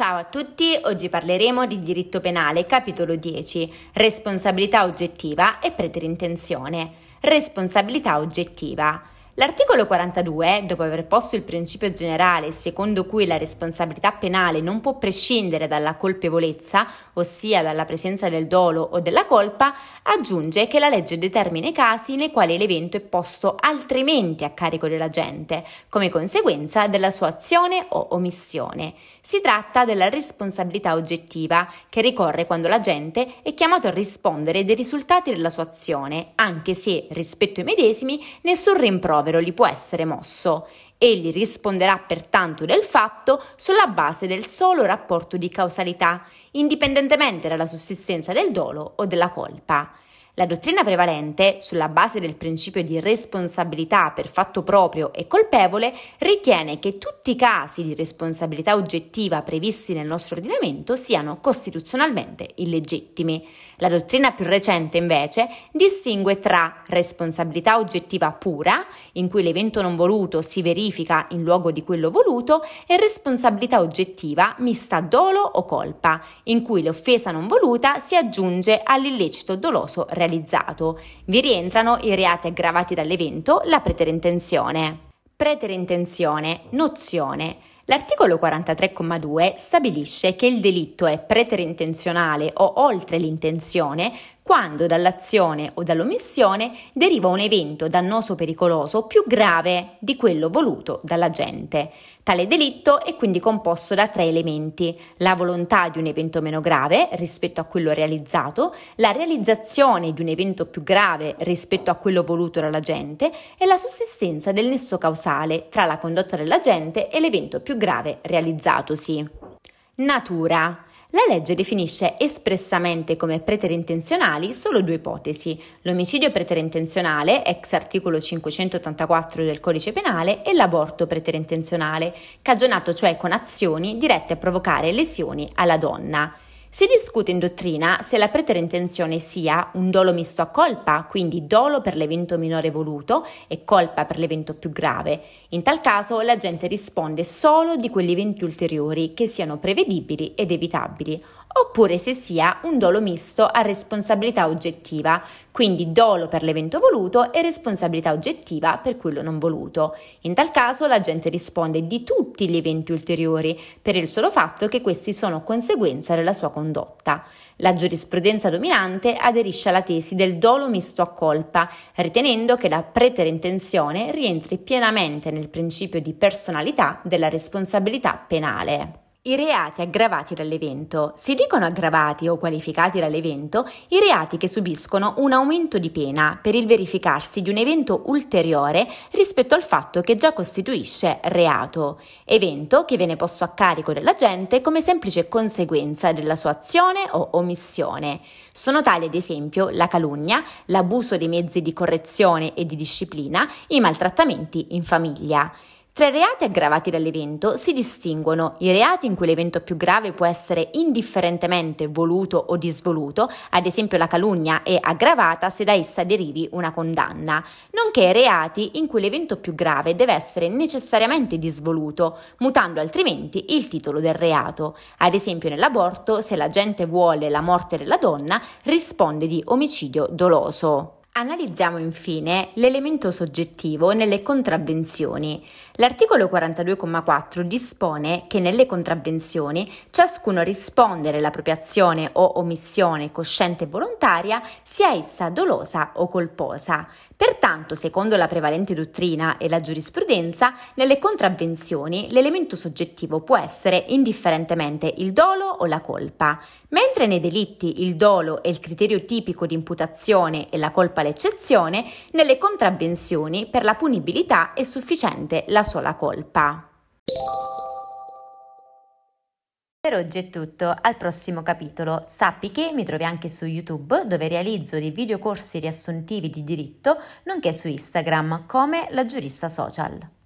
Ciao a tutti, oggi parleremo di diritto penale, capitolo 10, responsabilità oggettiva e preterintenzione. Responsabilità oggettiva. L'articolo 42, dopo aver posto il principio generale secondo cui la responsabilità penale non può prescindere dalla colpevolezza, ossia dalla presenza del dolo o della colpa, aggiunge che la legge determina i casi nei quali l'evento è posto altrimenti a carico dell'agente, come conseguenza della sua azione o omissione. Si tratta della responsabilità oggettiva, che ricorre quando l'agente è chiamato a rispondere dei risultati della sua azione, anche se, rispetto ai medesimi, nessun rimprovero rimprovero gli può essere mosso. Egli risponderà pertanto del fatto sulla base del solo rapporto di causalità, indipendentemente dalla sussistenza del dolo o della colpa. La dottrina prevalente, sulla base del principio di responsabilità per fatto proprio e colpevole, ritiene che tutti i casi di responsabilità oggettiva previsti nel nostro ordinamento siano costituzionalmente illegittimi. La dottrina più recente, invece, distingue tra responsabilità oggettiva pura, in cui l'evento non voluto si verifica in luogo di quello voluto, e responsabilità oggettiva mista dolo o colpa, in cui l'offesa non voluta si aggiunge all'illecito doloso realizzato. Vi rientrano i reati aggravati dall'evento, la preterintenzione. Preterintenzione, nozione. L'articolo 43,2 stabilisce che il delitto è preterintenzionale o oltre l'intenzione quando dall'azione o dall'omissione deriva un evento dannoso o pericoloso più grave di quello voluto dall'agente. Tale delitto è quindi composto da tre elementi, la volontà di un evento meno grave rispetto a quello realizzato, la realizzazione di un evento più grave rispetto a quello voluto dall'agente e la sussistenza del nesso causale tra la condotta dell'agente e l'evento più grave realizzatosi. Natura. La legge definisce espressamente come preterintenzionali solo due ipotesi, l'omicidio preterintenzionale, ex articolo 584 del codice penale, e l'aborto preterintenzionale, cagionato cioè con azioni dirette a provocare lesioni alla donna. Si discute in dottrina se la preterintenzione sia un dolo misto a colpa, quindi dolo per l'evento minore voluto e colpa per l'evento più grave. In tal caso l'agente risponde solo di quegli eventi ulteriori che siano prevedibili ed evitabili, oppure se sia un dolo misto a responsabilità oggettiva, quindi dolo per l'evento voluto e responsabilità oggettiva per quello non voluto. In tal caso l'agente risponde di tutti gli eventi ulteriori per il solo fatto che questi sono conseguenza della sua condotta. La giurisprudenza dominante aderisce alla tesi del dolo misto a colpa, ritenendo che la preterintenzione rientri pienamente nel principio di personalità della responsabilità penale. I reati aggravati dall'evento. Si dicono aggravati o qualificati dall'evento i reati che subiscono un aumento di pena per il verificarsi di un evento ulteriore rispetto al fatto che già costituisce reato, evento che viene posto a carico dell'agente come semplice conseguenza della sua azione o omissione. Sono tali ad esempio la calunnia, l'abuso dei mezzi di correzione e di disciplina, i maltrattamenti in famiglia. Tra i reati aggravati dall'evento si distinguono i reati in cui l'evento più grave può essere indifferentemente voluto o disvoluto, ad esempio la calunnia è aggravata se da essa derivi una condanna, nonché i reati in cui l'evento più grave deve essere necessariamente disvoluto, mutando altrimenti il titolo del reato. Ad esempio nell'aborto, se l'agente vuole la morte della donna, risponde di omicidio doloso. Analizziamo infine l'elemento soggettivo nelle contravvenzioni. L'articolo 42,4 dispone che nelle contravvenzioni ciascuno risponde azione o omissione cosciente e volontaria, sia essa dolosa o colposa. Pertanto, secondo la prevalente dottrina e la giurisprudenza, nelle contravvenzioni l'elemento soggettivo può essere indifferentemente il dolo o la colpa, mentre nei delitti il dolo è il criterio tipico di imputazione e la colpa l'eccezione, nelle contravvenzioni per la punibilità è sufficiente la sola colpa. Per oggi è tutto, al prossimo capitolo. Sappi che mi trovi anche su YouTube dove realizzo dei videocorsi riassuntivi di diritto, nonché su Instagram come la giurista social.